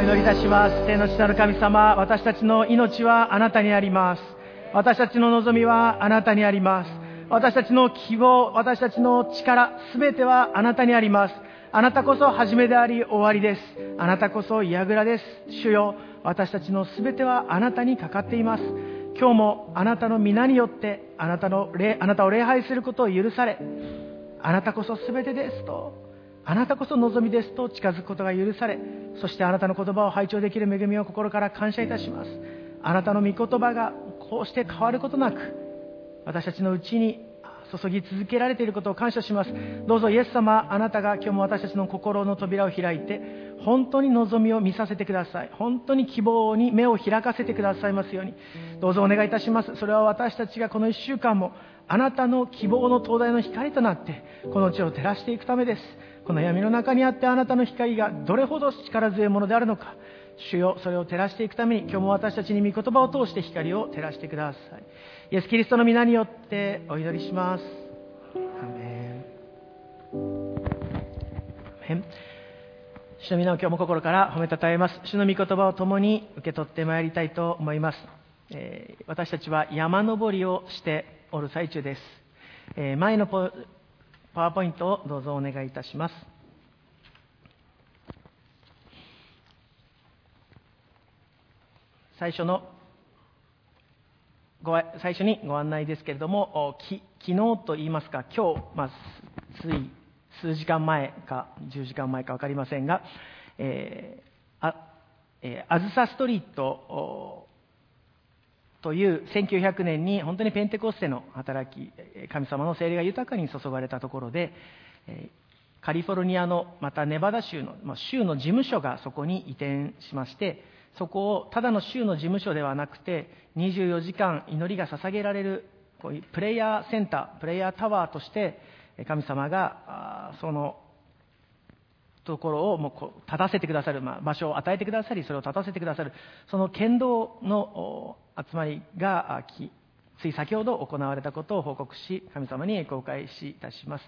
お祈りいたします。天の父なる神様私たちの命はあなたにあります。私たちの望みはあなたにあります。私たちの希望私たちの力すべてはあなたにあります。あなたこそ初めであり終わりです。あなたこそ櫓です。主よ私たちのすべてはあなたにかかっています。今日もあなたの皆によってあなたのあなたを礼拝することを許されあなたこそ全てですと。あなたこそ望みですと近づくことが許されそしてあなたの言葉を拝聴できる恵みを心から感謝いたします。あなたの御言葉がこうして変わることなく私たちのうちに注ぎ続けられていることを感謝します。どうぞイエス様あなたが今日も私たちの心の扉を開いて本当に望みを見させてください。本当に希望に目を開かせてくださいますように。どうぞお願いいたします。それは私たちがこの1週間もあなたの希望の灯台の光となってこの地を照らしていくためです。この闇の中にあってあなたの光がどれほど力強いものであるのか主よそれを照らしていくために今日も私たちに御言葉を通して光を照らしてください。イエス・キリストの皆によってお祈りします。アメン。主の皆を今日も心から褒めたたえます。主の御言葉を共に受け取ってまいりたいと思います、えー、私たちは山登りをしておる最中です、えー、前のパワーポイントをどうぞお願いいたします。最初のご最初にご案内ですけれども、き昨日といいますか、今日、まあ、つい数時間前か、10時間前か分かりませんが、えー、あえー、あずさストリートという1900年に本当にペンテコステの働き、神様の精霊が豊かに注がれたところで、カリフォルニアの、またネバダ州の、州の事務所がそこに移転しまして、そこをただの州の事務所ではなくて24時間祈りが捧げられるこういうプレイヤーセンタープレイヤータワーとして神様がそのところをもうこう立たせてくださる、まあ、場所を与えてくださりそれを立たせてくださるその剣道の集まりがつい先ほど行われたことを報告し神様に公開しいたします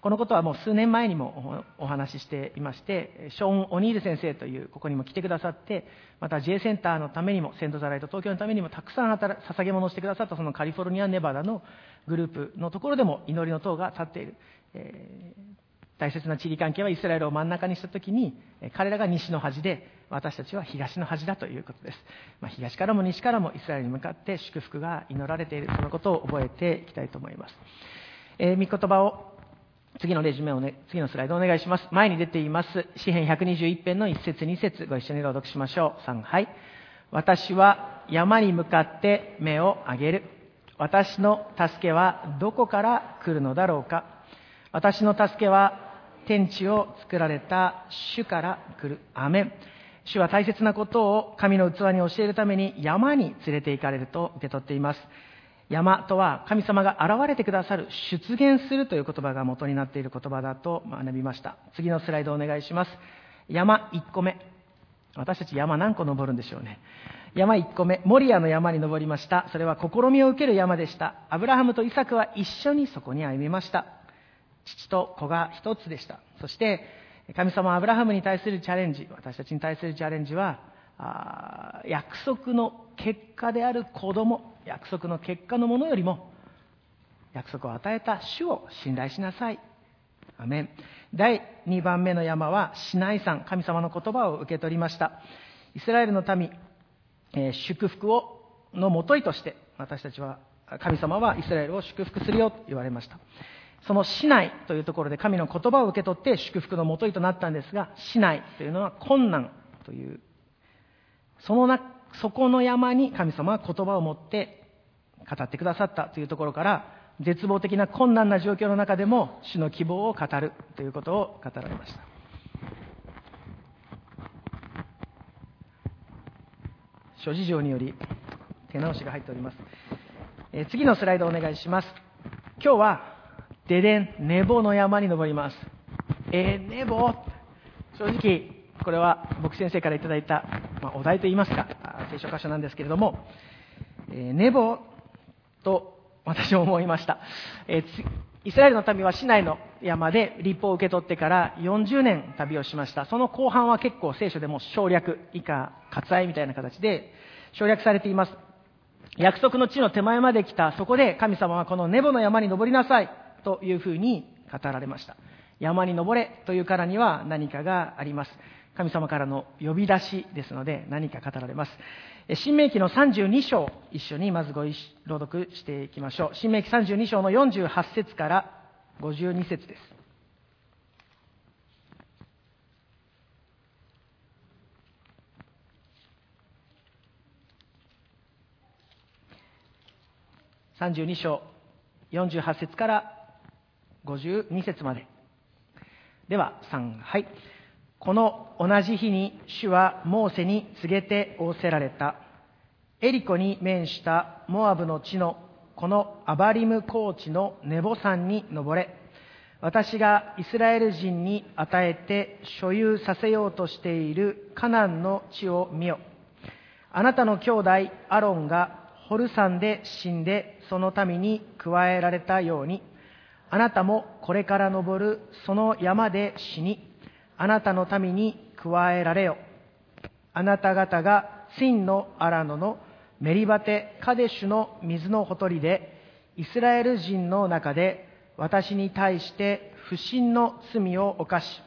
このことはもう数年前にもお話ししていまして、ショーン・オニール先生という、ここにも来てくださって、また J センターのためにも、セントザライト東京のためにもたくさん捧げ物をしてくださったそのカリフォルニア、ネバダのグループのところでも祈りの塔が立っている。えー、大切な地理関係はイスラエルを真ん中にしたときに、彼らが西の端で、私たちは東の端だということです。まあ、東からも西からもイスラエルに向かって祝福が祈られている、そのことを覚えていきたいと思います。えー、御言葉を次のレジュメをね、次のスライドお願いします。前に出ています、詩編121編の1節2節ご一緒に朗読しましょう。3、はい。私は山に向かって目を上げる。私の助けはどこから来るのだろうか。私の助けは天地を作られた主から来る。アメン。主は大切なことを神の器に教えるために山に連れて行かれると受け取っています。山とは神様が現れてくださる、出現するという言葉が元になっている言葉だと学びました。次のスライドお願いします。山1個目。私たち山何個登るんでしょうね。山1個目、モリアの山に登りました。それは試みを受ける山でした。アブラハムとイサクは一緒にそこに歩みました。父と子が一つでした。そして、神様アブラハムに対するチャレンジ、私たちに対するチャレンジは、あ約束の結果である子供、約束の結果のものよりも、約束を与えた主を信頼しなさい。アメン。第2番目の山はシナイ山、神様の言葉を受け取りました。イスラエルの民、えー、祝福をのもといとして、私たちは、神様はイスラエルを祝福するよと言われました。その市内というところで神の言葉を受け取って祝福のもといとなったんですが、市内というのは困難という、そのな、そこの山に神様は言葉を持って語ってくださったというところから、絶望的な困難な状況の中でも主の希望を語るということを語られました。諸事情により手直しが入っております。え次のスライドお願いします。今日は、デデン、ネボの山に登ります。えー、ネボ正直、これは僕先生からいただいた、まあ、お題といいますか、聖書箇所なんですけれども、えー、ネボと私は思いました。えー、イスラエルの民は市内の山で立法を受け取ってから40年旅をしました。その後半は結構聖書でも省略、以下、割愛みたいな形で省略されています。約束の地の手前まで来た、そこで神様はこのネボの山に登りなさいというふうに語られました。山に登れというからには何かがあります。神様からの呼び出しですので何か語られます。新明記の32章、一緒にまずご朗読していきましょう。新明記32章の48節から52節です。32章48節から52節まで。では、3、はい。この同じ日に主はモーセに告げて仰せられた。エリコに面したモアブの地のこのアバリム高地のネボ山に登れ。私がイスラエル人に与えて所有させようとしているカナンの地を見よ。あなたの兄弟アロンがホル山で死んでその民に加えられたように、あなたもこれから登るその山で死に、あなたの民に加えられよ。あなた方がツンのアラノのメリバテ・カデシュの水のほとりで、イスラエル人の中で私に対して不信の罪を犯し、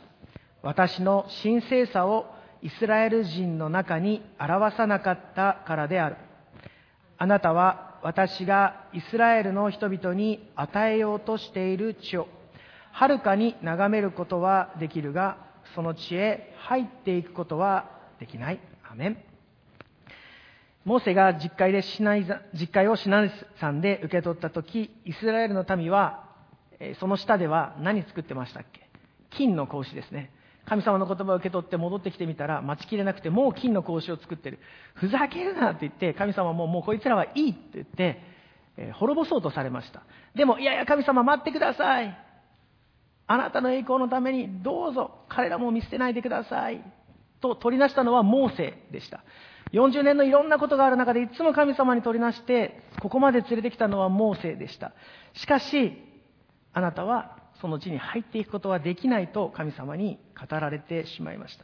私の神聖さをイスラエル人の中に表さなかったからである。あなたは私がイスラエルの人々に与えようとしている地を、はるかに眺めることはできるが、その地へ入っていくことはできない。アメン。モーセが実会でシナイ実会をシナイ山で受け取った時、イスラエルの民は、その下では何作ってましたっけ？金の格子ですね。神様の言葉を受け取って戻ってきてみたら、待ちきれなくて、もう金の格子を作ってる。ふざけるなって言って、神様ももうこいつらはいいって言って、えー、滅ぼそうとされました。でも、いやいや神様待ってください。あなたの栄光のためにどうぞ彼らも見捨てないでください。と取りなしたのはモーセでした。40年のいろんなことがある中でいつも神様に取りなして、ここまで連れてきたのはモーセでした。しかし、あなたはその地に入っていくことはできないと神様に語られてしまいました。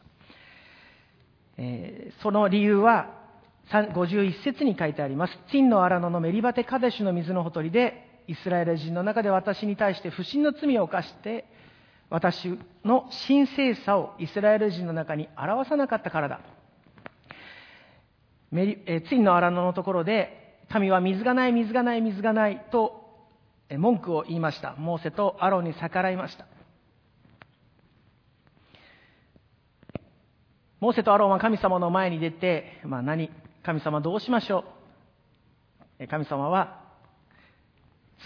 えー、その理由は、51節に書いてあります。ティンの荒野のメリバテカデシュの水のほとりで、イスラエル人の中で私に対して不審の罪を犯して、私の神聖さをイスラエル人の中に表さなかったからだ。メリえツインの荒野のところで、民は水がない、水がない、水がないと文句を言いました。モーセとアロンに逆らいました。モーセとアロンは神様の前に出て、まあ何、神様どうしましょう？神様は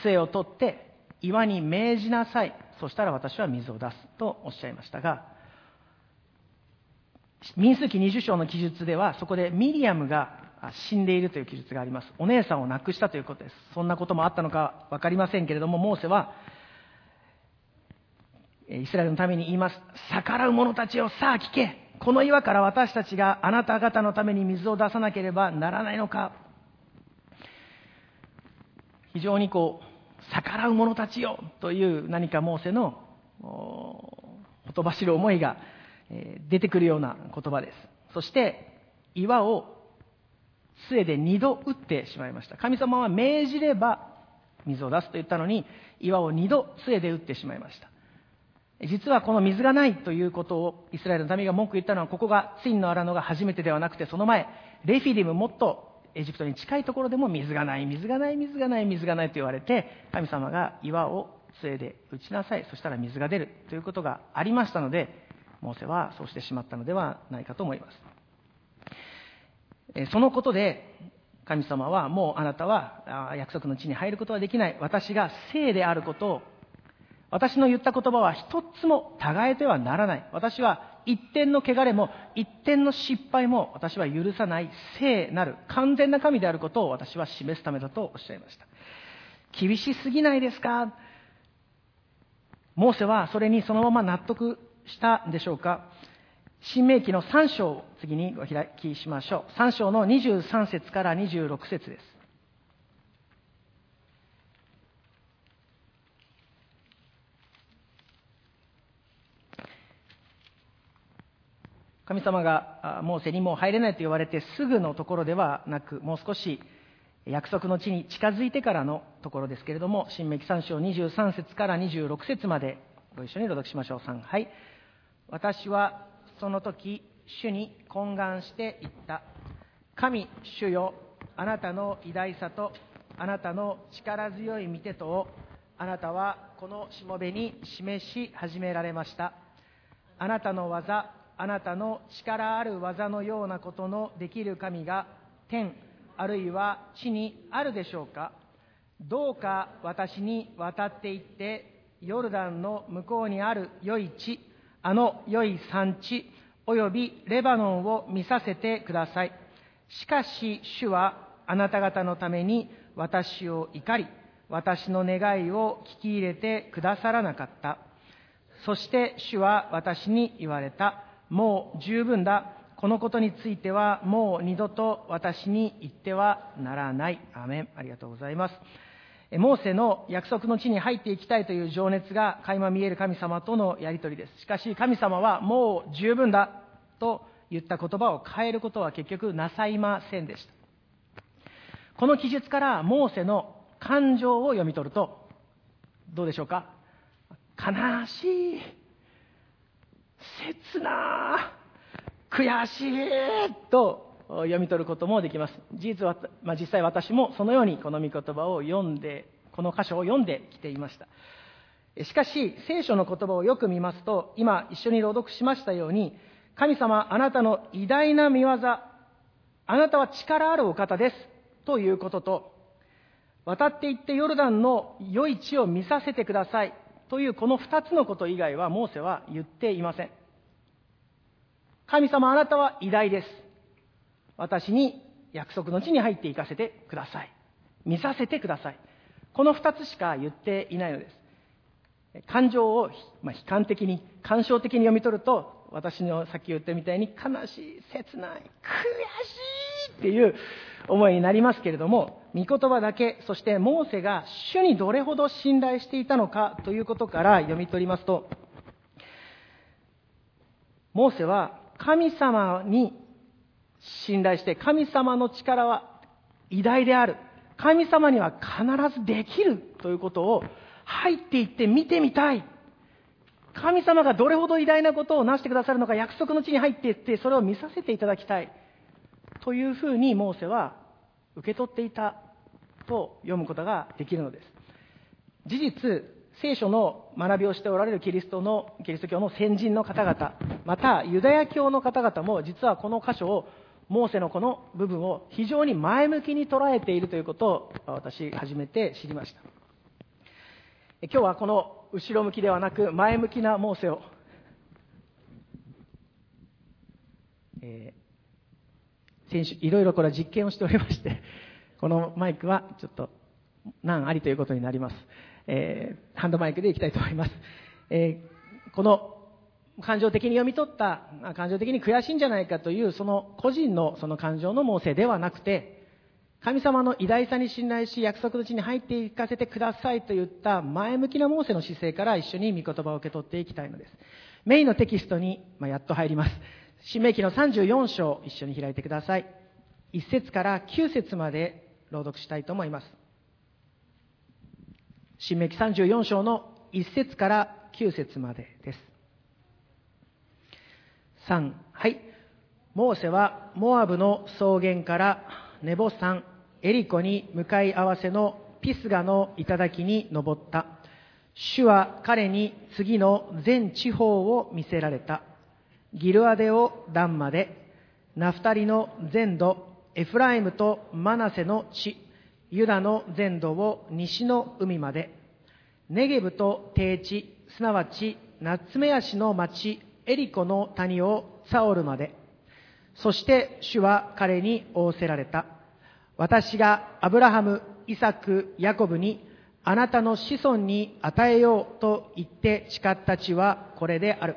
杖を取って岩に命じなさい。そしたら私は水を出すとおっしゃいましたが、民数記20章の記述では、そこでミリアムが死んでいるという記述があります。お姉さんを亡くしたということです。そんなこともあったのか分かりませんけれども、モーセは、イスラエルのために言います。逆らう者たちをさあ聞け。この岩から私たちがあなた方のために水を出さなければならないのか。非常にこう、逆らう者たちよという何かモーセのほとばしる思いが出てくるような言葉です。そして岩を杖で二度打ってしまいました。神様は命じれば水を出すと言ったのに岩を二度杖で打ってしまいました。実はこの水がないということをイスラエルの民が文句言ったのはここがツインの荒野が初めてではなくてその前レフィディムもっとエジプトに近いところでも水がない、水がない、水がない、水がないと言われて、神様が岩を杖で打ちなさい、そしたら水が出るということがありましたので、モーセはそうしてしまったのではないかと思います。そのことで、神様はもうあなたは約束の地に入ることはできない。私が聖であることを、私の言った言葉は一つも違えてはならない。私は一点の汚れも、一点の失敗も私は許さない聖なる完全な神であることを私は示すためだとおっしゃいました。厳しすぎないですか？モーセはそれにそのまま納得したんでしょうか？新明記の3章を次にお開きしましょう。3章の23節から26節です。神様がモーセにもう入れないと言われてすぐのところではなく、もう少し約束の地に近づいてからのところですけれども、新明記三章23節から26節までご一緒に朗読しましょう。3、はい。私はその時、主に懇願して言った。神、主よ、あなたの偉大さと、あなたの力強い御手とを、あなたはこのしもべに示し始められました。あなたの技、あなたの力ある技のようなことのできる神が天あるいは地にあるでしょうかどうか私に渡って行ってヨルダンの向こうにある良い地あの良い産地およびレバノンを見させてくださいしかし主はあなた方のために私を怒り私の願いを聞き入れてくださらなかったそして主は私に言われたもう十分だ。このことについてはもう二度と私に言ってはならない。アメン。ありがとうございます。モーセの約束の地に入っていきたいという情熱が垣間見える神様とのやりとりです。しかし神様はもう十分だと言った言葉を変えることは結局なさいませんでした。この記述からモーセの感情を読み取ると、どうでしょうか？悲しい。切な悔しいと読み取ることもできます。事実は、まあ、実際私もそのようにこの御言葉を読んで、この箇所を読んできていました。しかし、聖書の言葉をよく見ますと、今一緒に朗読しましたように、神様、あなたの偉大な見業、あなたは力あるお方です、ということと、渡っていってヨルダンの良い地を見させてください、というこの二つのこと以外はモーセは言っていません。神様あなたは偉大です。私に約束の地に入って行かせてください。見させてください。この二つしか言っていないのです。感情を、まあ、悲観的に、感傷的に読み取ると、私のさっき言ったみたいに悲しい、切ない、悔しいっていう思いになりますけれども、御言葉だけ、そしてモーセが主にどれほど信頼していたのかということから読み取りますと、モーセは神様に信頼して、神様の力は偉大である。神様には必ずできるということを入っていって見てみたい。神様がどれほど偉大なことを成してくださるのか約束の地に入っていってそれを見させていただきたい。というふうにモーセは受け取っていたと読むことができるのです。事実、聖書の学びをしておられるキリストの、キリスト教の先人の方々、またユダヤ教の方々も実はこの箇所を、モーセのこの部分を非常に前向きに捉えているということを私初めて知りました。今日はこの後ろ向きではなく前向きなモーセを、えー、先週いろいろこれ実験をしておりまして、このマイクはちょっと難ありということになります。えー、ハンドマイクでいきたいと思います。えー、この感情的に読み取った、感情的に悔しいんじゃないかという、その個人のその感情の猛省ではなくて、神様の偉大さに信頼し、約束の地に入っていかせてくださいといった前向きな猛省の姿勢から一緒に御言葉を受け取っていきたいのです。メインのテキストに、まあ、やっと入ります。新明記の34章、一緒に開いてください。1節から9節まで朗読したいと思います。新明記34章の1節から9節までです。3、はい。モーセはモアブの草原からネボ山エリコに向かい合わせのピスガの頂に登った。主は彼に次の全地方を見せられた。ギルアデオダンまで、ナフタリの全土、エフライムとマナセの地、ユダの全土を西の海まで、ネゲブと低地、すなわちナツメヤシの町、エリコの谷をサオルまで、そして主は彼に仰せられた。私がアブラハム、イサク、ヤコブに、あなたの子孫に与えようと言って誓った地はこれである。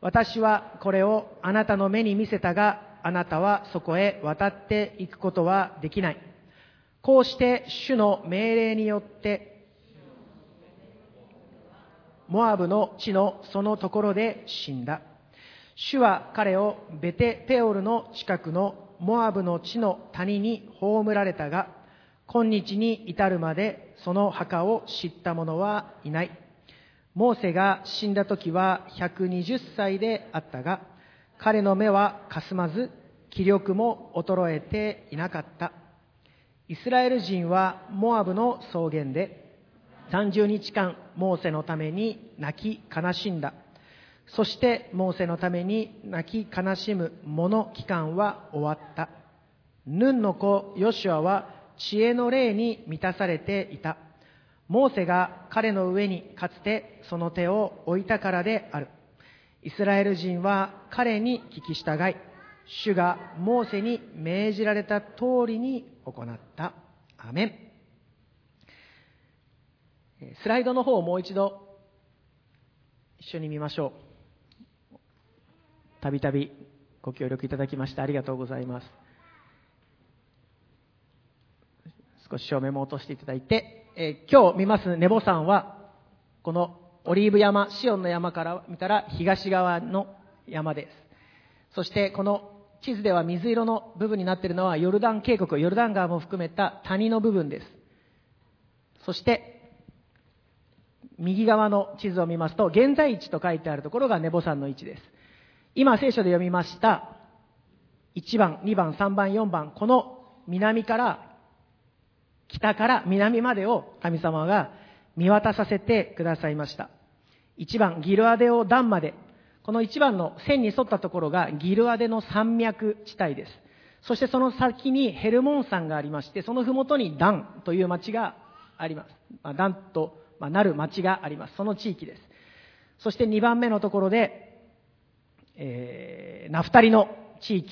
私はこれをあなたの目に見せたが、あなたはそこへ渡っていくことはできない。こうして主の命令によって、モアブの地のそのところで死んだ。主は彼をベテペオルの近くのモアブの地の谷に葬られたが、今日に至るまでその墓を知った者はいない。モーセが死んだ時は120歳であったが、彼の目はかすまず、気力も衰えていなかった。イスラエル人はモアブの草原で30日間モーセのために泣き悲しんだ。そしてモーセのために泣き悲しむ者期間は終わった。ヌンの子ヨシュアは知恵の霊に満たされていた。モーセが彼の上にかつてその手を置いたからである。イスラエル人は彼に聞き従い、主がモーセに命じられた通りに行った。アメン。スライドの方をもう一度一緒に見ましょう。たびたびご協力いただきましてありがとうございます。少し照明も落としていただいて、えー、今日見ますネボ山は、このオリーブ山、シオンの山から見たら東側の山です。そしてこの地図では水色の部分になっているのはヨルダン渓谷、ヨルダン川も含めた谷の部分です。そして、右側の地図を見ますと、現在地と書いてあるところがネボ山の位置です。今聖書で読みました、1番、2番、3番、4番、この南から北から南までを神様が見渡させてくださいました。1番、ギルアデオダンまで。この1番の線に沿ったところがギルアデの山脈地帯です。そしてその先にヘルモン山がありまして、その麓にダンという町があります。まあ、ダンと、なる町があります。その地域です。そして2番目のところで、えー、ナフタリの地域、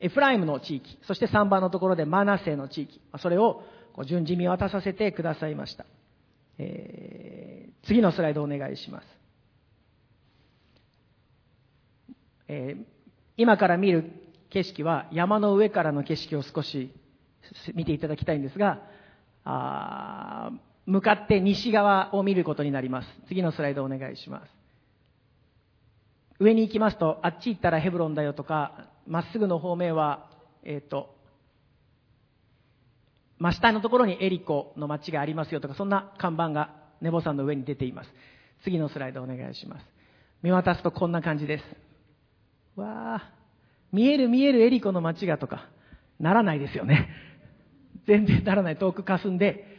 エフライムの地域、そして3番のところでマナセの地域、それを順次見渡させてくださいました。えー、次のスライドお願いします。えー、今から見る景色は山の上からの景色を少し見ていただきたいんですが、あ向かって西側を見ることになります。次のスライドお願いします。上に行きますと、あっち行ったらヘブロンだよとか、まっすぐの方面は、えっ、ー、と、真下のところにエリコの町がありますよとか、そんな看板がネボ山の上に出ています。次のスライドお願いします。見渡すとこんな感じです。わあ、見える見えるエリコの町がとか、ならないですよね。全然ならない。遠く霞んで、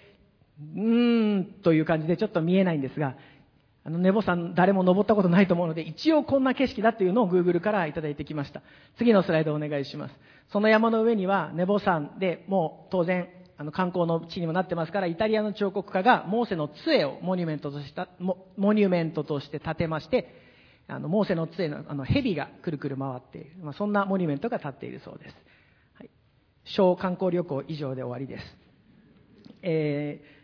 うーんという感じでちょっと見えないんですが、あの、ネボ山誰も登ったことないと思うので、一応こんな景色だっていうのを Google からいただいてきました。次のスライドお願いします。その山の上にはネボ山でもう当然あの観光の地にもなってますから、イタリアの彫刻家がモーセの杖をモニュメントとした、モモニュメントとして建てまして、あの、モーセの杖のあの蛇がくるくる回っている。まあ、そんなモニュメントが建っているそうです。はい。小観光旅行以上で終わりです。えー、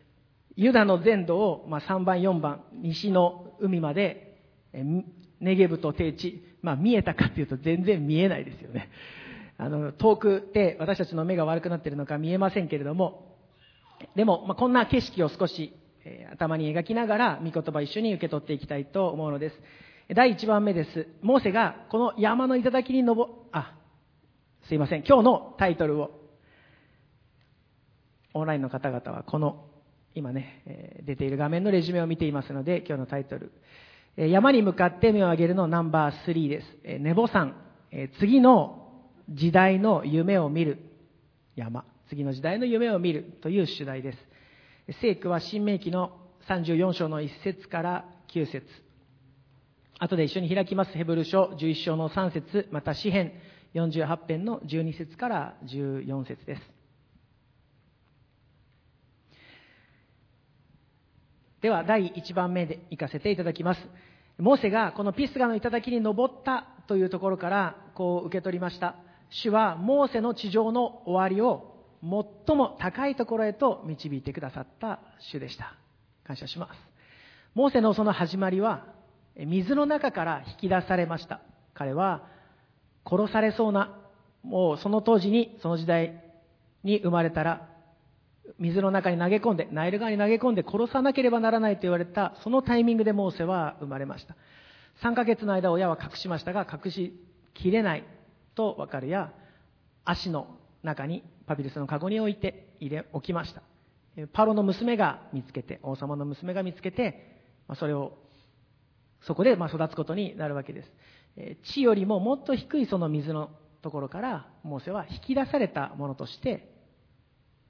ユダの全土を、まあ、3番、4番、西の海まで、えネゲブと低地、まあ、見えたかっていうと全然見えないですよね。あの、遠くで私たちの目が悪くなっているのか見えませんけれども、でも、まあ、こんな景色を少し、えー、頭に描きながら、御言葉一緒に受け取っていきたいと思うのです。第1番目です。モーセがこの山の頂に登、あ、すいません。今日のタイトルを、オンラインの方々はこの、今ね、え、出ている画面のレジュメを見ていますので、今日のタイトル。え、山に向かって目を上げるのナンバー3です。えー、ネボ山、え、次の時代の夢を見る山、次の時代の夢を見るという主題です。聖句は新明記の34章の1節から9節後で一緒に開きますヘブル書11章の3節また詩編48編の12節から14節です。では、第1番目で行かせていただきます。モーセがこのピスガの頂に登ったというところからこう受け取りました。主はモーセの地上の終わりを最も高いところへと導いてくださった主でした。感謝します。モーセのその始まりは、水の中から引き出されました。彼は殺されそうな、もうその当時に、その時代に生まれたら、水の中に投げ込んで、ナイル川に投げ込んで殺さなければならないと言われた、そのタイミングでモーセは生まれました。3ヶ月の間親は隠しましたが、隠し切れないとわかるや足の中にパピルスのカゴに置いて入れ置きましたパロの娘が見つけて王様の娘が見つけてそれをそこでま育つことになるわけです地よりももっと低いその水のところからモーセは引き出されたものとして、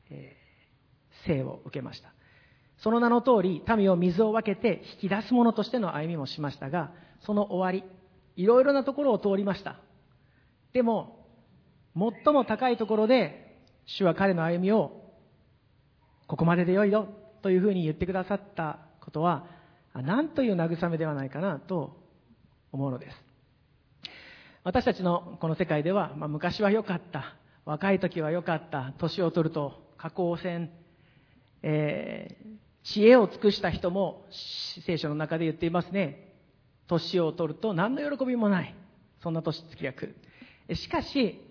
え、生を受けました。その名の通り民を水を分けて引き出すものとしての歩みもしましたがその終わりいろいろなところを通りました。でも最も高いところで主は彼の歩みをここまででよいよというふうに言ってくださったことは何という慰めではないかなと思うのです。私たちのこの世界では、まあ、昔は良かった若い時は良かった年を取ると下降線、えー、知恵を尽くした人も聖書の中で言っていますね。年を取ると何の喜びもない。そんな年月が来る。しかし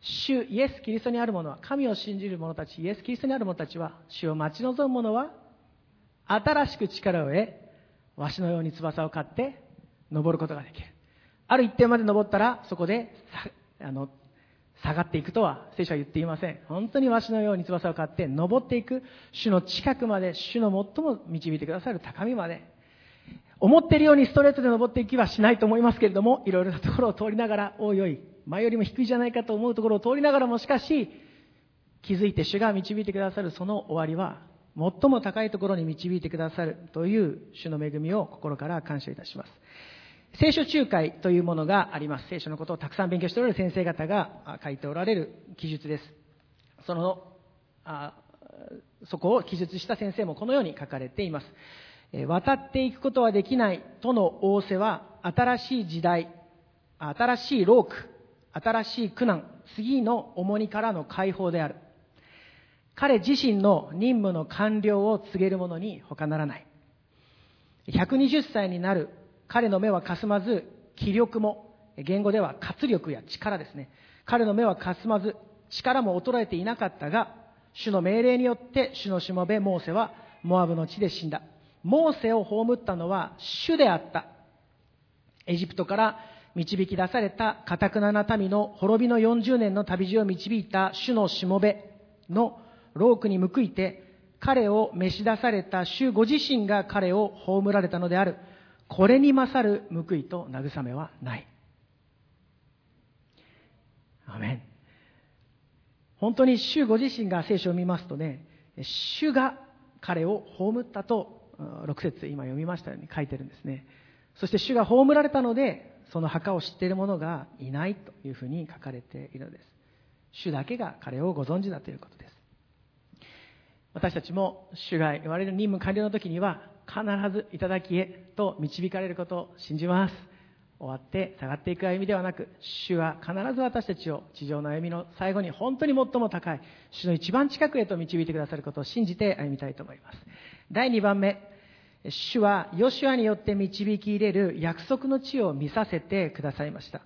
主イエス・キリストにある者は神を信じる者たちイエス・キリストにある者たちは主を待ち望む者は新しく力を得わしのように翼を買って登ることができる。ある一点まで登ったらそこであの下がっていくとは聖書は言っていません。本当にわしのように翼を買って登っていく主の近くまで主の最も導いてくださる高みまで。思ってるようにストレートで登っていきはしないと思いますけれどもいろいろなところを通りながらおいおい前よりも低いじゃないかと思うところを通りながらもしかし気づいて主が導いてくださるその終わりは最も高いところに導いてくださるという主の恵みを心から感謝いたします。聖書仲介というものがあります聖書のことをたくさん勉強しておられる先生方が書いておられる記述ですそのあそこを記述した先生もこのように書かれています渡っていくことはできないとの仰せは新しい時代新しい労苦新しい苦難、次の重荷からの解放である。彼自身の任務の完了を告げるものに他ならない。120歳になる彼の目はかすまず、気力も、言語では活力や力ですね。彼の目はかすまず、力も衰えていなかったが、主の命令によって主のしもべモーセはモアブの地で死んだ。モーセを葬ったのは主であった。エジプトから導き出されたかたくなな民の滅びの40年の旅路を導いた主のしもべのロークに報いて彼を召し出された主ご自身が彼を葬られたのであるこれに勝る報いと慰めはない。アメン。本当に主ご自身が聖書を見ますとね主が彼を葬ったと6節今読みましたように書いてるんですね。そして主が葬られたのでその墓を知っている者がいないというふうに書かれているのです。主だけが彼をご存知だということです。私たちも主が言われる任務完了の時には必ず頂きへと導かれることを信じます。終わって下がっていく歩みではなく主は必ず私たちを地上の歩みの最後に本当に最も高い。主の一番近くへと導いてくださることを信じて歩みたいと思います。第2番目主はヨシュアによって導き入れる約束の地を見させてくださいました。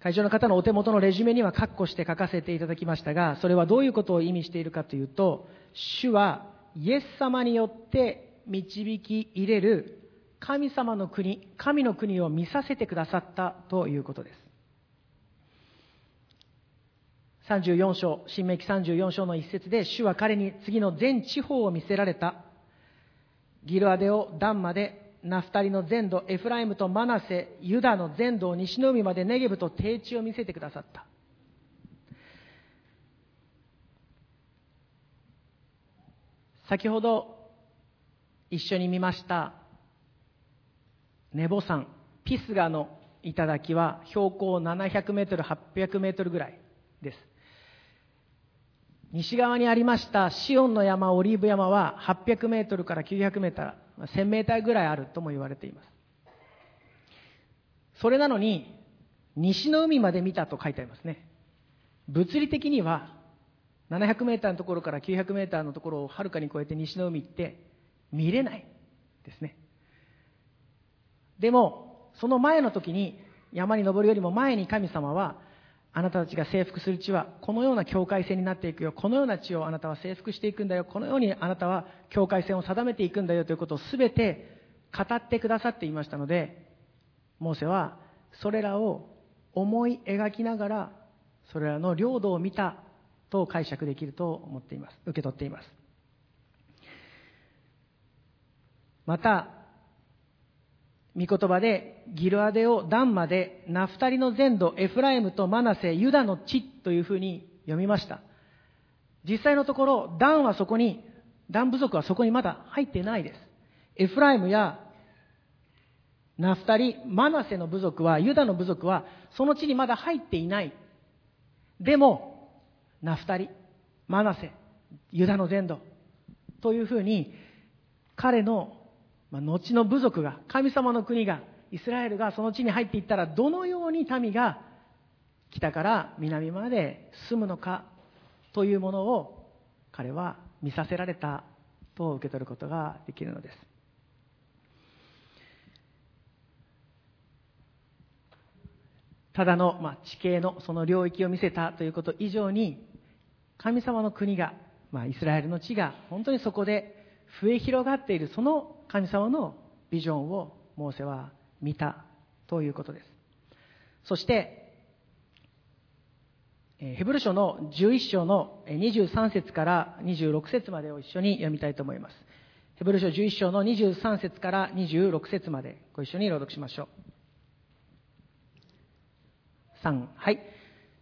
会場の方のお手元のレジュメには括弧して書かせていただきましたが、それはどういうことを意味しているかというと、主はイエス様によって導き入れる神様の国、神の国を見させてくださったということです。34章、新明記34章の一節で、主は彼に次の全地方を見せられた。ギルアデオ、ダンまで、ナフタリの全土、エフライムとマナセ、ユダの全土を西の海までネゲブと低地を見せてくださった。先ほど一緒に見ましたネボ山、ピスガの頂は標高700メートル、800メートルぐらいです。西側にありましたシオンの山、オリーブ山は800メートルから900メートル、1000メーターぐらいあるとも言われています。それなのに、西の海まで見たと書いてありますね。物理的には、700メーターのところから900メーターのところをはるかに越えて西の海って見れないですね。でも、その前の時に、山に登るよりも前に神様は、あなたたちが征服する地はこのような境界線になっていくよ。このような地をあなたは征服していくんだよ。このようにあなたは境界線を定めていくんだよということを全て語ってくださっていましたので、モーセはそれらを思い描きながらそれらの領土を見たと解釈できると思っています受け取っていますまた御言葉でギルアデをダンマでナフタリの全土エフライムとマナセユダの地というふうに読みました実際のところダンはそこにダン部族はそこにまだ入っていないですエフライムやナフタリ、マナセの部族は、ユダの部族は、その地にまだ入っていない。でも、ナフタリ、マナセ、ユダの全土、というふうに、彼の、後の部族が、神様の国が、イスラエルがその地に入っていったら、どのように民が北から南まで住むのか、というものを、彼は見させられたと受け取ることができるのです。ただの、まあ、地形のその領域を見せたということ以上に神様の国が、まあ、イスラエルの地が本当にそこで増え広がっているその神様のビジョンをモーセは見たということです。そしてヘブル書の11章の23節から26節までを一緒に読みたいと思います。ヘブル書11章の23節から26節までご一緒に朗読しましょう。3はい。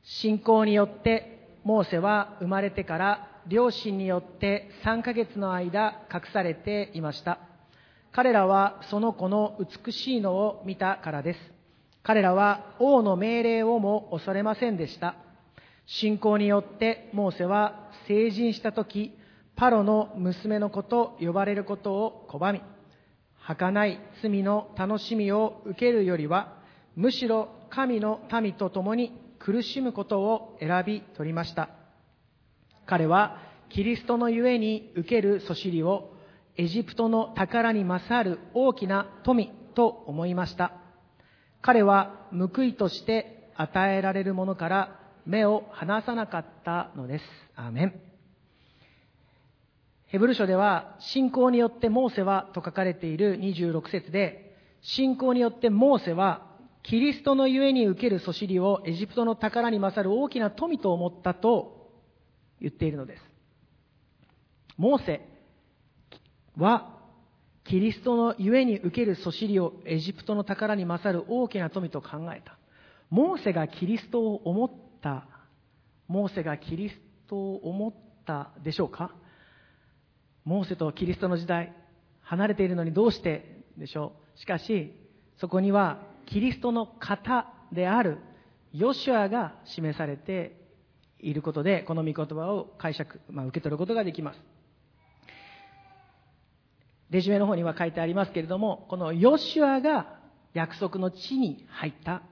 信仰によってモーセは生まれてから両親によって3ヶ月の間隠されていました。彼らはその子の美しいのを見たからです。彼らは王の命令をも恐れませんでした。信仰によってモーセは成人した時パロの娘の子と呼ばれることを拒み儚い罪の楽しみを受けるよりはむしろ神の民と共に苦しむことを選び取りました。彼はキリストのゆえに受けるそしりをエジプトの宝に勝る大きな富と思いました。彼は報いとして与えられるものから目を離さなかったのです。アーメン。ヘブル書では信仰によってモーセはと書かれている26節で信仰によってモーセはキリストのゆえに受けるそしりをエジプトの宝に勝る大きな富と思ったと言っているのです。モーセはキリストのゆえに受けるそしりをエジプトの宝に勝る大きな富と考えた。モーセがキリストを思った、モーセがキリストを思ったでしょうか？モーセとキリストの時代、離れているのにどうしてでしょう？しかし、そこにはキリストの型であるヨシュアが示されていることで、この御言葉を解釈、まあ、受け取ることができます。レジュメの方には書いてありますけれども、このヨシュアが約束の地に入った。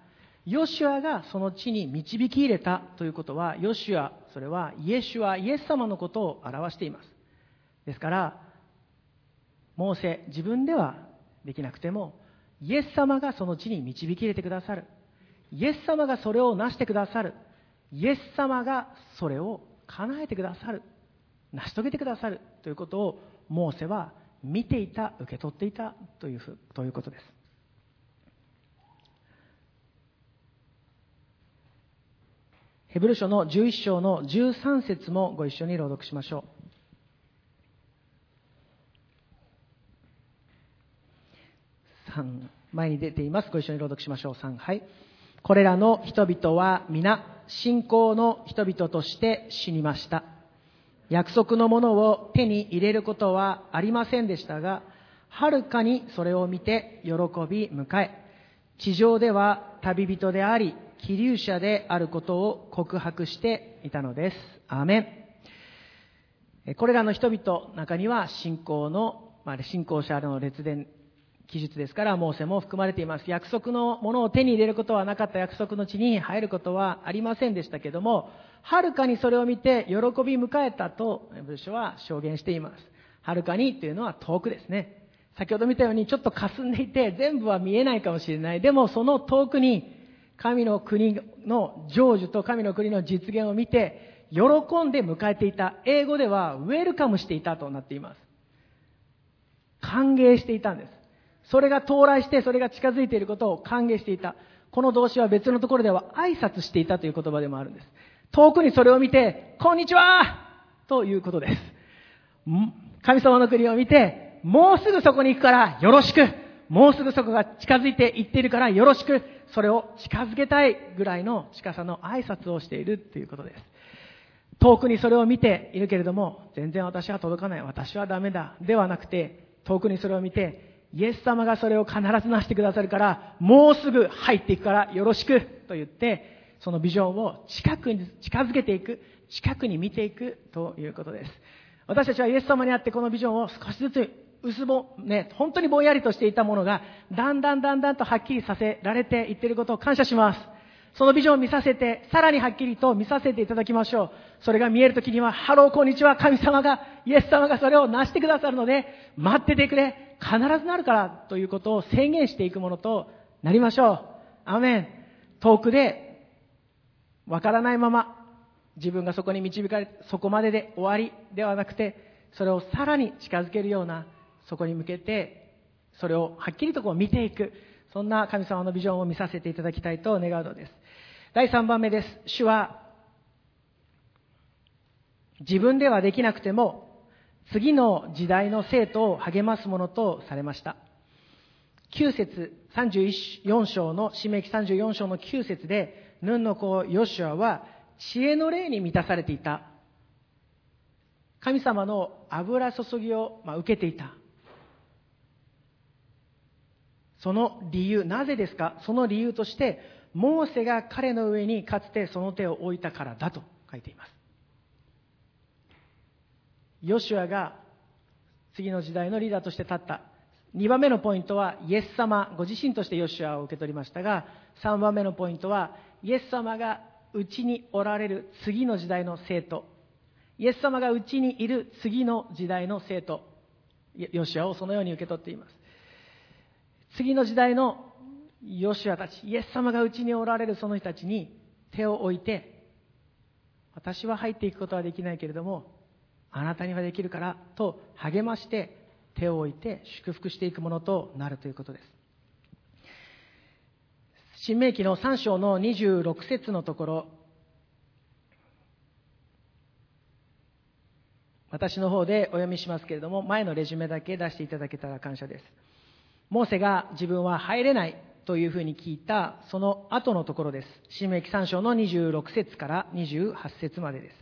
ヨシュアがその地に導き入れたということは、ヨシュア、それはイエシュア、イエス様のことを表しています。ですから、モーセ、自分ではできなくても、イエス様がその地に導き入れてくださる。イエス様がそれを成してくださる。イエス様がそれを叶えてくださる。成し遂げてくださるということをモーセは見ていた、受け取っていたというふということです。ヘブル書の11章の13節もご一緒に朗読しましょう。3前に出ています。ご一緒に朗読しましょう。3、はい。これらの人々は皆、信仰の人々として死にました。約束のものを手に入れることはありませんでしたが、はるかにそれを見て喜び迎え、地上では旅人であり、気流者であることを告白していたのです。アーメン。これらの人々中には信仰の、信仰者の列伝記述ですから、モーセも含まれています。約束のものを手に入れることはなかった約束の地に入ることはありませんでしたけども、はるかにそれを見て喜び迎えたと文書は証言しています。はるかにというのは遠くですね。先ほど見たようにちょっと霞んでいて全部は見えないかもしれない。でもその遠くに神の国の成就と神の国の実現を見て喜んで迎えていた。英語ではウェルカムしていたとなっています。歓迎していたんです。それが到来してそれが近づいていることを歓迎していた。この動詞は別のところでは挨拶していたという言葉でもあるんです。遠くにそれを見て、こんにちはということです。神様の国を見て、もうすぐそこに行くからよろしくもうすぐそこが近づいていっているからよろしくそれを近づけたいぐらいの近さの挨拶をしているということです。遠くにそれを見ているけれども、全然私は届かない、私はダメだ、ではなくて、遠くにそれを見て、イエス様がそれを必ずなしてくださるから、もうすぐ入っていくからよろしくと言って、そのビジョンを近くに近づけていく、近くに見ていくということです。私たちはイエス様にあってこのビジョンを少しずつ薄ぼ、ね、本当にぼんやりとしていたものが、だんだんだんだんとはっきりさせられていっていることを感謝します。そのビジョンを見させて、さらにはっきりと見させていただきましょう。それが見えるときには、ハロー、こんにちは、神様が、イエス様がそれを成してくださるので、待っててくれ、必ずなるから、ということを宣言していくものとなりましょう。アメン。遠くで、わからないまま、自分がそこに導かれ、そこまでで終わりではなくて、それをさらに近づけるような、そこに向けて、それをはっきりとこう見ていく、そんな神様のビジョンを見させていただきたいと願うのです。第3番目です。主は、自分ではできなくても、次の時代の生徒を励ますものとされました。9節34章の、締め記34章の9節で、ヌンの子ヨシュアは知恵の霊に満たされていた。神様の油注ぎを、ま受けていた。その理由、なぜですか？その理由として、モーセが彼の上にかつてその手を置いたからだと書いています。ヨシュアが次の時代のリーダーとして立った。2番目のポイントは、イエス様、ご自身としてヨシュアを受け取りましたが、3番目のポイントは、イエス様がうちにおられる次の時代の生徒。イエス様がうちにいる次の時代の生徒。ヨシュアをそのように受け取っています。次の時代のヨシュアたち、イエス様がうちにおられるその人たちに手を置いて、私は入っていくことはできないけれども、あなたにはできるからと励まして手を置いて祝福していくものとなるということです。新明記の3章の26節のところ、私の方でお読みしますけれども、前のレジュメだけ出していただけたら感謝です。モーセが自分は入れないというふうに聞いたその後のところです。新明記3章の26節から28節までです。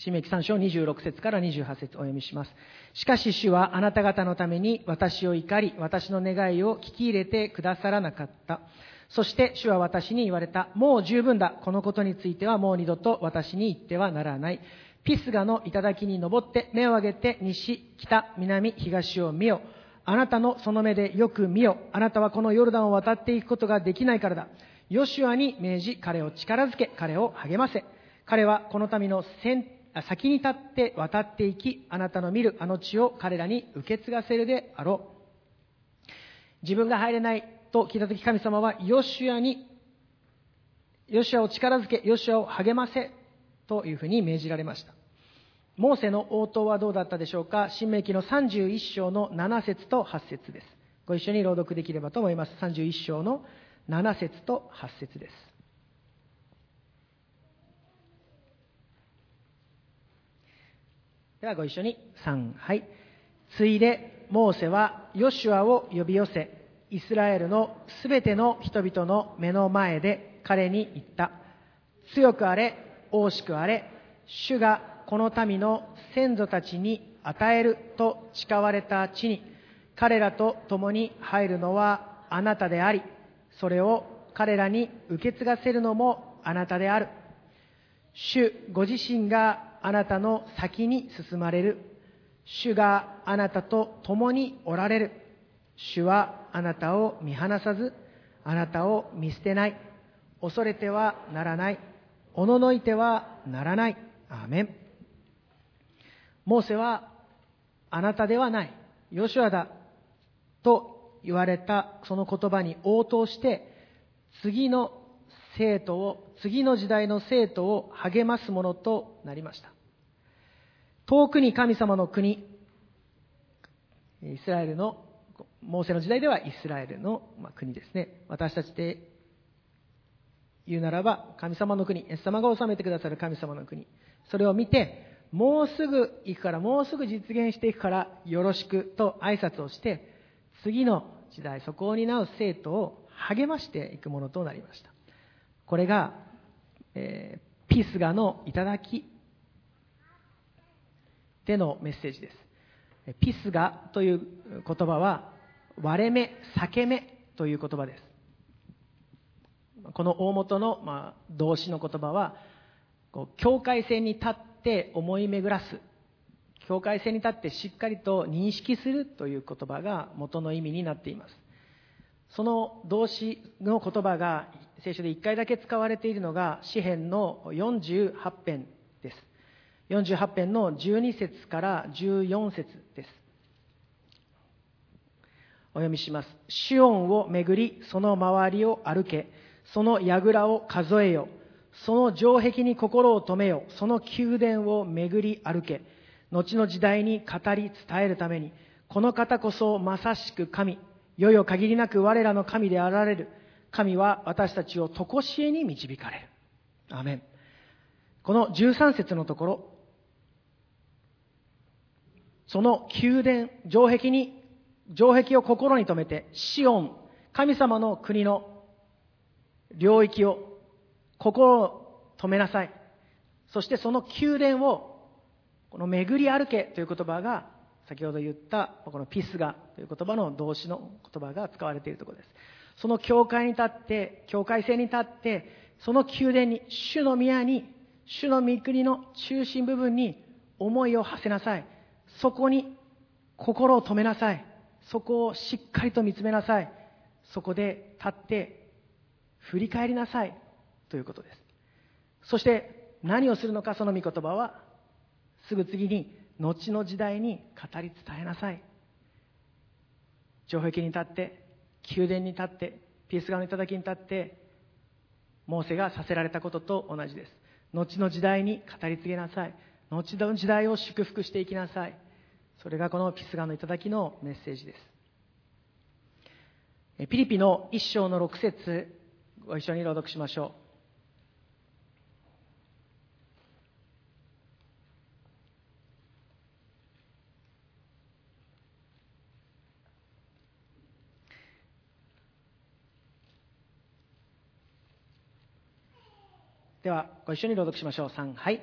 新明記3章26節から28節お読みします。しかし主はあなた方のために私を怒り、私の願いを聞き入れてくださらなかった。そして主は私に言われた。もう十分だ。このことについてはもう二度と私に言ってはならない。ピスガの頂に登って目を上げて西、北、南、東を見よ。あなたのその目でよく見よ。あなたはこのヨルダンを渡っていくことができないからだ。ヨシュアに命じ、彼を力づけ、彼を励ませ。彼はこの民の先先に立って渡っていき、あなたの見るあの地を彼らに受け継がせるであろう。自分が入れないと聞いたとき神様はヨシュアに、ヨシュアを力づけ、ヨシュアを励ませというふうに命じられました。モーセの応答はどうだったでしょうか？新明記の31章の7節と8節です。ご一緒に朗読できればと思います。31章の7節と8節です。ではご一緒に3、はい。ついで、モーセはヨシュアを呼び寄せ、イスラエルのすべての人々の目の前で彼に言った。強くあれ、大しくあれ、主がこの民の先祖たちに与えると誓われた地に、彼らと共に入るのはあなたであり、それを彼らに受け継がせるのもあなたである。主ご自身があなたの先に進まれる。主があなたと共におられる。主はあなたを見放さず、あなたを見捨てない。恐れてはならない。おののいてはならない。アーメン。モーセは、あなたではない。ヨシュアだ。と言われたその言葉に応答して、次の生徒を、次の時代の生徒を励ますものとなりました。遠くに神様の国、イスラエルの、モーセの時代ではイスラエルの国ですね。私たちで言うならば、神様の国、イエス様が治めてくださる神様の国。それを見て、もうすぐ行くから、もうすぐ実現していくから、よろしくと挨拶をして、次の時代、そこを担う生徒を励ましていくものとなりました。これが、えー、ピスガの頂きでのメッセージです。ピスガという言葉は、割れ目、裂け目という言葉です。この大元の、まあ、動詞の言葉は、こう境界線に立って思い巡らす。境界線に立ってしっかりと認識するという言葉が元の意味になっています。その動詞の言葉が聖書で1回だけ使われているのが詩篇の48編です。48編の12節から14節です。お読みします。シオンを巡り、その周りを歩け、その櫓を数えよ。その城壁に心を止めよ。その宮殿を巡り歩け。後の時代に語り伝えるために、この方こそまさしく神、よよ限りなく我らの神であられる。神は私たちを常しえに導かれる。アメン。この13節のところ、その宮殿、城壁に、城壁を心に留めて、シオン、神様の国の領域を心を止めなさい。そしてその宮殿を、この巡り歩けという言葉が、先ほど言ったこのピスガという言葉の動詞の言葉が使われているところです。その教会に立って、教会性に立って、その宮殿に、主の宮に、主の御国の中心部分に思いを馳せなさい。そこに心を止めなさい。そこをしっかりと見つめなさい。そこで立って振り返りなさい。ということです。そして何をするのかその御言葉はすぐ次に後の時代に語り伝えなさい。城壁に立って、宮殿に立って、ピース川の頂に立って、モーセがさせられたことと同じです。後の時代に語り継げなさい。後の時代を祝福していきなさい。それがこのピスガの頂のメッセージです。ピリピの一章の6節ご一緒に朗読しましょう。では、ご一緒に朗読しましょう。3、はい。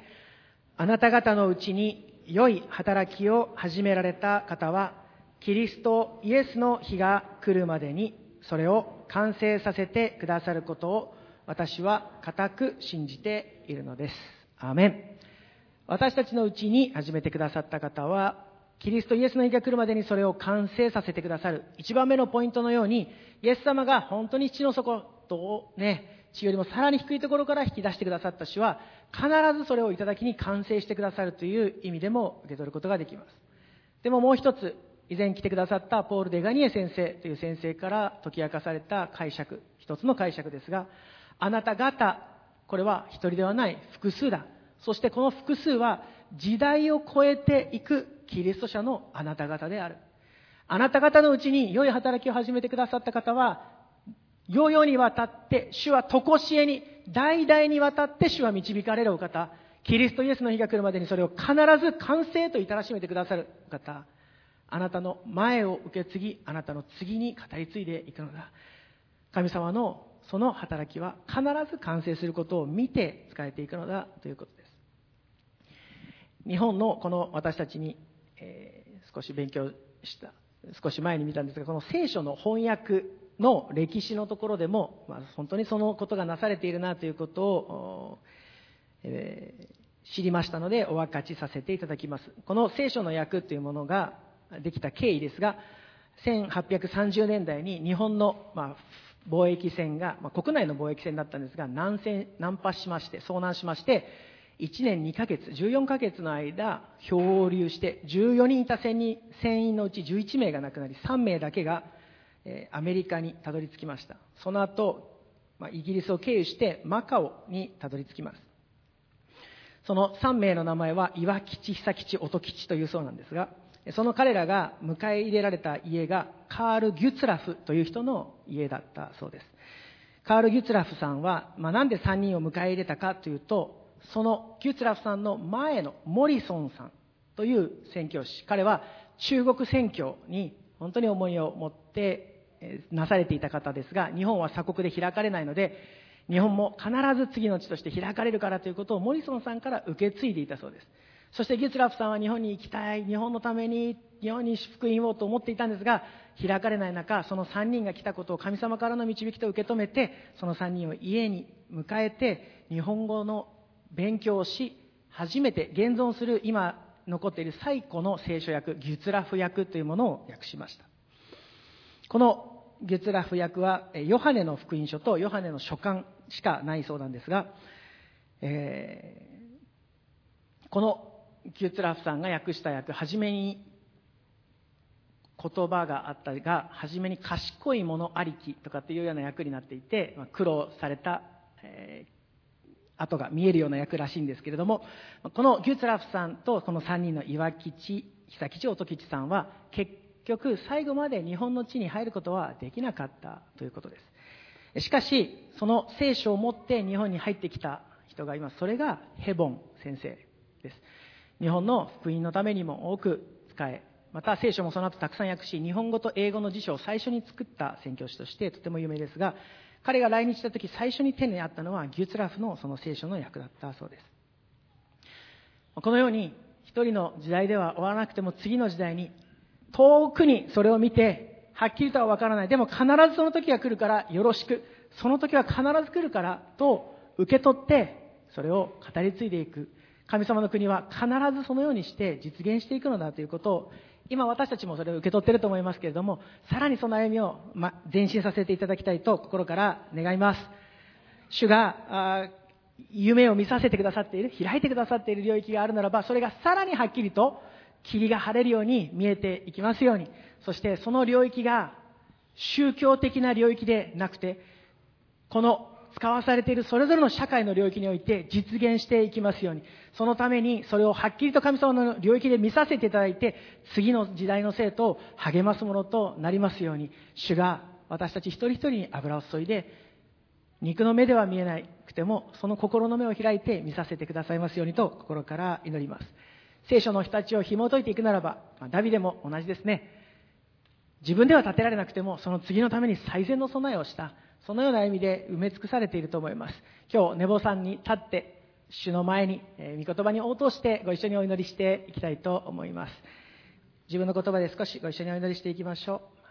あなた方のうちに良い働きを始められた方は、キリストイエスの日が来るまでに、それを完成させてくださることを、私は固く信じているのです。アーメン。私たちのうちに始めてくださった方は、キリストイエスの日が来るまでにそれを完成させてくださる。一番目のポイントのように、イエス様が本当に地の底とね、地よりもさらに低いところから引き出してくださった主は、必ずそれをいただきに完成してくださるという意味でも受け取ることができます。でももう一つ、以前来てくださったポール・デガニエ先生という先生から解き明かされた解釈、一つの解釈ですが、あなた方、これは一人ではない複数だ。そしてこの複数は時代を超えていくキリスト者のあなた方である。あなた方のうちに良い働きを始めてくださった方は、世々にわたって、主は常しえに、代々にわたって主は導かれるお方、キリストイエスの日が来るまでにそれを必ず完成と至らしめてくださるお方、あなたの前を受け継ぎ、あなたの次に語り継いでいくのだ。神様のその働きは必ず完成することを見て使えていくのだということです。日本のこの私たちに、えー、少し勉強した、少し前に見たんですが、この聖書の翻訳の歴史のところでも、まあ、本当にそのことがなされているなということを、えー、知りましたのでお分かちさせていただきます。この聖書の訳というものができた経緯ですが、1830年代に日本の、まあ、貿易船が、まあ、国内の貿易船だったんですが、難船、難破しまして、遭難しまして、1年2ヶ月、14ヶ月の間、漂流して、14人いた船に、船員のうち11名が亡くなり、3名だけがえアメリカにたどり着きました。その後、まあ、イギリスを経由してマカオにたどり着きます。その3名の名前は岩吉久吉音吉というそうなんですがその彼らが迎え入れられた家がカール・ギュツラフという人の家だったそうです。カール・ギュツラフさんは、まあ、なんで3人を迎え入れたかというとそのギュツラフさんの前のモリソンさんという宣教師。彼は中国宣教に本当に思いを持ってなされていた方ですが日本は鎖国で開かれないので日本も必ず次の地として開かれるからということをモリソンさんから受け継いでいたそうです。そしてギュツラフさんは日本に行きたい日本のために日本に福音をと思っていたんですが開かれない中その3人が来たことを神様からの導きと受け止めてその3人を家に迎えて日本語の勉強をし初めて現存する今残っている最古の聖書訳ギュツラフ訳というものを訳しました。このゲツラフ訳はヨハネの福音書とヨハネの書簡しかないそうなんですが、えー、このギュツラフさんが訳した訳初めに言葉があったが初めに賢いものありきとかっていうような訳になっていて、まあ、苦労された、えー、跡が見えるような訳らしいんですけれどもこのギュツラフさんとこの3人の岩吉久吉音吉さんは結局最後まで日本の地に入ることはできなかったということです。しかしその聖書を持って日本に入ってきた人がいます。それがヘボン先生です。日本の福音のためにも多く使えまた聖書もその後たくさん訳し日本語と英語の辞書を最初に作った宣教師としてとても有名ですが彼が来日した時最初に手にあったのはギュツラフのその聖書の訳だったそうです。このように一人の時代では終わらなくても次の時代に遠くにそれを見てはっきりとはわからない。でも必ずその時が来るからよろしく。その時は必ず来るからと受け取ってそれを語り継いでいく。神様の国は必ずそのようにして実現していくのだということを今私たちもそれを受け取っていると思いますけれどもさらにその歩みを、ま、前進させていただきたいと心から願います。主が夢を見させてくださっている開いてくださっている領域があるならばそれがさらにはっきりと霧が晴れるように見えていきますように。そしてその領域が宗教的な領域でなくてこの使わされているそれぞれの社会の領域において実現していきますように。そのためにそれをはっきりと神様の領域で見させていただいて次の時代の生徒を励ますものとなりますように。主が私たち一人一人に油を注いで肉の目では見えなくてもその心の目を開いて見させてくださいますようにと心から祈ります。聖書の人たちを紐解いていくならば、まあ、ダビデも同じですね。自分では立てられなくても、その次のために最善の備えをした、そのような意味で埋め尽くされていると思います。今日、寝坊さんに立って、主の前に、えー、御言葉に応答してご一緒にお祈りしていきたいと思います。自分の言葉で少しご一緒にお祈りしていきましょう。